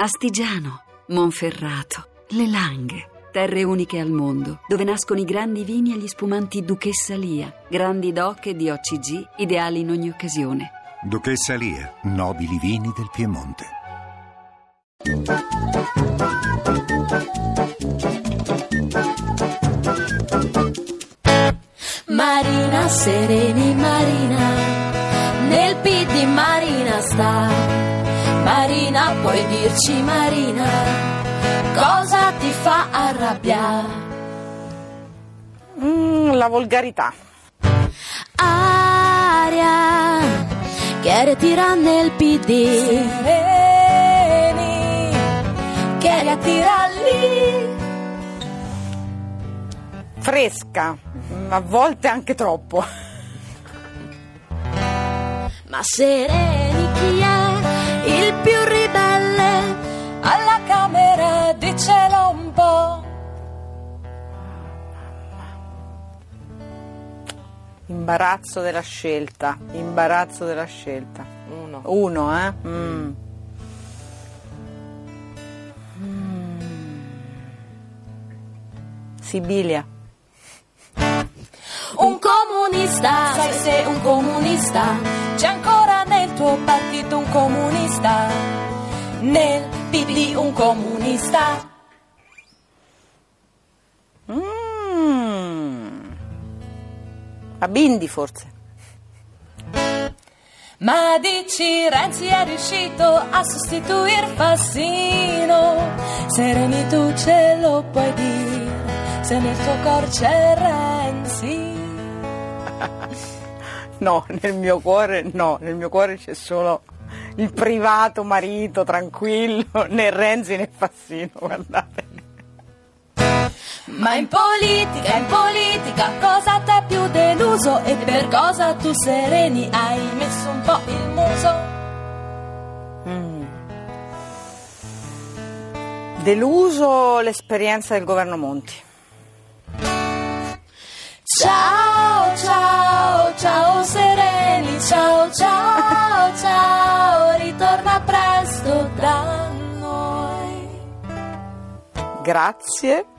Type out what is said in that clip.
Astigiano, Monferrato, Le Langhe. Terre uniche al mondo, dove nascono i grandi vini e gli spumanti Duchessa Lia, grandi doc e di OCG, ideali in ogni occasione. Duchessa Lia, nobili vini del Piemonte. Marina Sereni Marina, nel PD Marina sta. Marina, puoi dirci Marina, cosa ti fa arrabbiare? Mm, la volgarità. Aria, che ritira nel PD. Sereni, che ritira lì. Fresca, a volte anche troppo. Ma sereni chi è po'. Imbarazzo della scelta, imbarazzo della scelta. Uno. Uno, eh? Mm. Mm. Sibilia. Un comunista, sai se un comunista, c'è ancora nel tuo partito un comunista, nel PD un comunista. A Bindi forse. Ma dici Renzi è riuscito a sostituire Fassino, Sereni tu ce lo puoi dire, se nel tuo cuore c'è Renzi. No, nel mio cuore no, nel mio cuore c'è solo il privato marito tranquillo, né Renzi né Fassino, guardate. Ma in politica, in politica, deluso e per cosa tu sereni hai messo un po' il muso? Mm. Deluso l'esperienza del governo Monti. Ciao, ciao, ciao sereni, ciao, ciao, ciao, ritorna presto da noi. Grazie